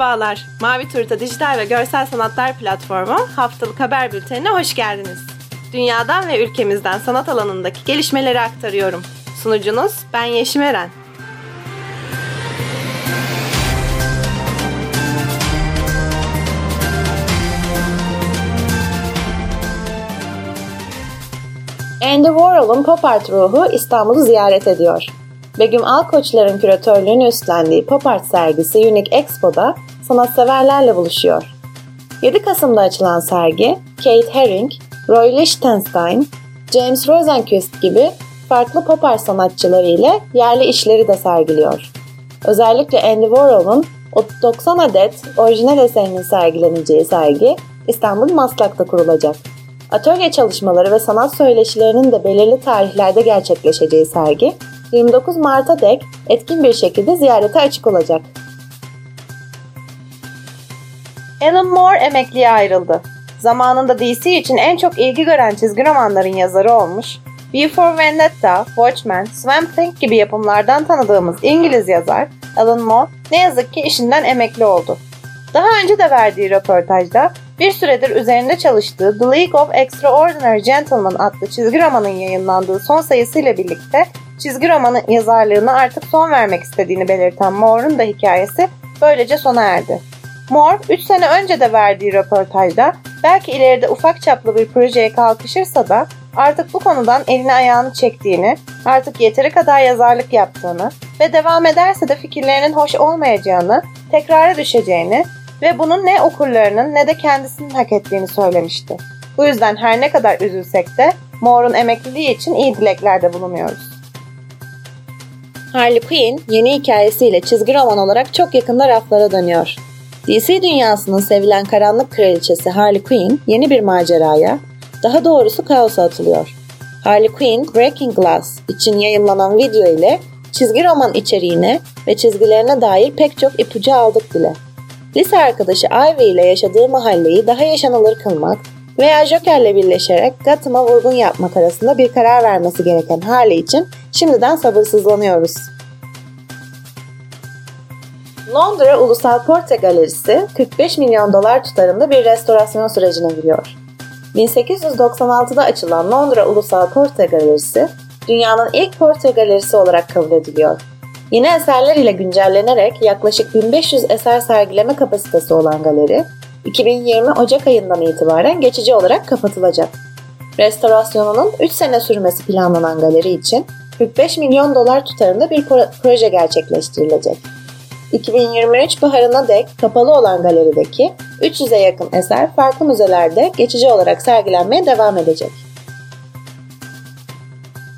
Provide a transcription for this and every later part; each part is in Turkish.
Merhabalar, Mavi Turta Dijital ve Görsel Sanatlar Platformu haftalık haber bültenine hoş geldiniz. Dünyadan ve ülkemizden sanat alanındaki gelişmeleri aktarıyorum. Sunucunuz ben Yeşim Eren. Andy Warhol'un pop art ruhu İstanbul'u ziyaret ediyor. Begüm Alkoçlar'ın küratörlüğünü üstlendiği pop art sergisi Unique Expo'da sanatseverlerle buluşuyor. 7 Kasım'da açılan sergi, Kate Herring, Roy Lichtenstein, James Rosenquist gibi farklı pop art sanatçıları ile yerli işleri de sergiliyor. Özellikle Andy Warhol'un 90 adet orijinal eserinin sergileneceği sergi İstanbul Maslak'ta kurulacak. Atölye çalışmaları ve sanat söyleşilerinin de belirli tarihlerde gerçekleşeceği sergi 29 Mart'a dek etkin bir şekilde ziyarete açık olacak. Alan Moore emekliye ayrıldı. Zamanında DC için en çok ilgi gören çizgi romanların yazarı olmuş, V for Vendetta, Watchmen, Swamp Thing gibi yapımlardan tanıdığımız İngiliz yazar Alan Moore ne yazık ki işinden emekli oldu. Daha önce de verdiği röportajda bir süredir üzerinde çalıştığı The League of Extraordinary Gentlemen adlı çizgi romanın yayınlandığı son sayısıyla birlikte çizgi romanın yazarlığına artık son vermek istediğini belirten Moore'un da hikayesi böylece sona erdi. Moore 3 sene önce de verdiği röportajda belki ileride ufak çaplı bir projeye kalkışırsa da artık bu konudan elini ayağını çektiğini, artık yeteri kadar yazarlık yaptığını ve devam ederse de fikirlerinin hoş olmayacağını, tekrara düşeceğini ve bunun ne okurlarının ne de kendisinin hak ettiğini söylemişti. Bu yüzden her ne kadar üzülsek de Moore'un emekliliği için iyi dileklerde bulunuyoruz. Harley Quinn yeni hikayesiyle çizgi roman olarak çok yakında raflara dönüyor. DC dünyasının sevilen karanlık kraliçesi Harley Quinn yeni bir maceraya, daha doğrusu kaosa atılıyor. Harley Quinn Breaking Glass için yayınlanan video ile çizgi roman içeriğine ve çizgilerine dair pek çok ipucu aldık bile. Lise arkadaşı Ivy ile yaşadığı mahalleyi daha yaşanılır kılmak veya Joker'le birleşerek Gotham'a vurgun yapmak arasında bir karar vermesi gereken Harley için şimdiden sabırsızlanıyoruz. Londra Ulusal Portre Galerisi 45 milyon dolar tutarında bir restorasyon sürecine giriyor. 1896'da açılan Londra Ulusal Portre Galerisi, dünyanın ilk portre galerisi olarak kabul ediliyor. Yeni eserler ile güncellenerek yaklaşık 1500 eser sergileme kapasitesi olan galeri, 2020 Ocak ayından itibaren geçici olarak kapatılacak. Restorasyonunun 3 sene sürmesi planlanan galeri için 45 milyon dolar tutarında bir proje gerçekleştirilecek. 2023 baharına dek kapalı olan galerideki 300'e yakın eser farklı müzelerde geçici olarak sergilenmeye devam edecek.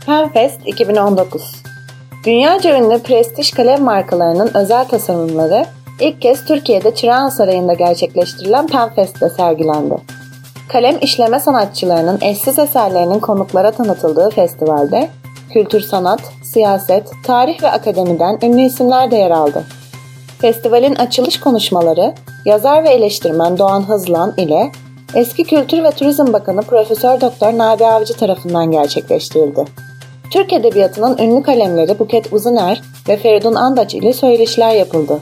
Penfest 2019 Dünyaca ünlü prestij kalem markalarının özel tasarımları ilk kez Türkiye'de Çırağan Sarayı'nda gerçekleştirilen Penfest'te sergilendi. Kalem işleme sanatçılarının eşsiz eserlerinin konuklara tanıtıldığı festivalde kültür sanat, siyaset, tarih ve akademiden ünlü isimler de yer aldı. Festivalin açılış konuşmaları yazar ve eleştirmen Doğan Hızlan ile eski Kültür ve Turizm Bakanı Profesör Doktor Nabi Avcı tarafından gerçekleştirildi. Türk Edebiyatı'nın ünlü kalemleri Buket Uzuner ve Feridun Andaç ile söyleşiler yapıldı.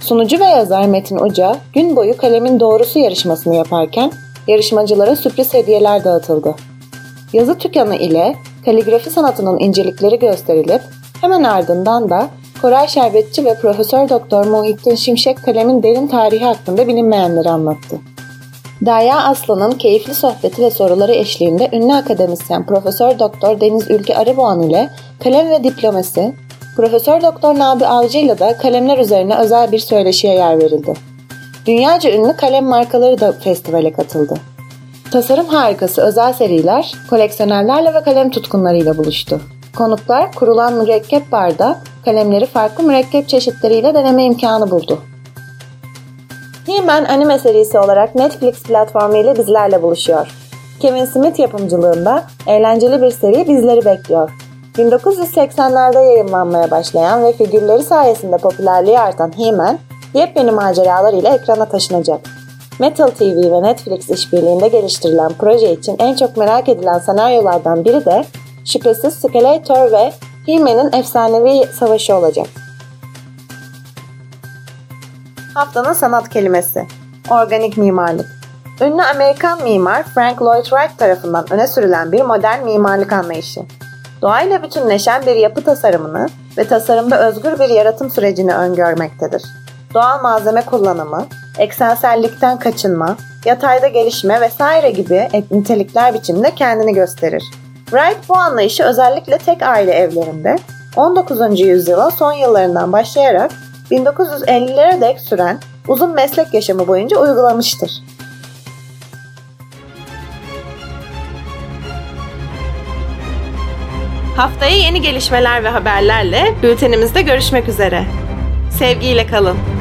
Sunucu ve yazar Metin Uca gün boyu kalemin doğrusu yarışmasını yaparken yarışmacılara sürpriz hediyeler dağıtıldı. Yazı tükanı ile kaligrafi sanatının incelikleri gösterilip hemen ardından da Koray Şerbetçi ve Profesör Doktor Muhittin Şimşek kalemin derin tarihi hakkında bilinmeyenleri anlattı. Derya Aslan'ın keyifli sohbeti ve soruları eşliğinde ünlü akademisyen Profesör Doktor Deniz Ülke Arıboğan ile kalem ve diplomasi, Profesör Doktor Nabi Avcı ile de kalemler üzerine özel bir söyleşiye yer verildi. Dünyaca ünlü kalem markaları da festivale katıldı. Tasarım harikası özel seriler, koleksiyonerlerle ve kalem tutkunlarıyla buluştu. Konuklar kurulan mürekkep barda kalemleri farklı mürekkep çeşitleriyle deneme imkanı buldu. He-Man anime serisi olarak Netflix platformu ile bizlerle buluşuyor. Kevin Smith yapımcılığında eğlenceli bir seri bizleri bekliyor. 1980'lerde yayınlanmaya başlayan ve figürleri sayesinde popülerliği artan He-Man, yepyeni maceralar ile ekrana taşınacak. Metal TV ve Netflix işbirliğinde geliştirilen proje için en çok merak edilen senaryolardan biri de şüphesiz Skeletor ve He-Man'in efsanevi savaşı olacak. Haftanın sanat kelimesi. Organik mimarlık. Ünlü Amerikan mimar Frank Lloyd Wright tarafından öne sürülen bir modern mimarlık anlayışı. Doğayla bütünleşen bir yapı tasarımını ve tasarımda özgür bir yaratım sürecini öngörmektedir. Doğal malzeme kullanımı, eksensellikten kaçınma, yatayda gelişme vesaire gibi nitelikler biçiminde kendini gösterir. Wright bu anlayışı özellikle tek aile evlerinde 19. yüzyılın son yıllarından başlayarak 1950'lere dek süren uzun meslek yaşamı boyunca uygulamıştır. Haftaya yeni gelişmeler ve haberlerle bültenimizde görüşmek üzere. Sevgiyle kalın.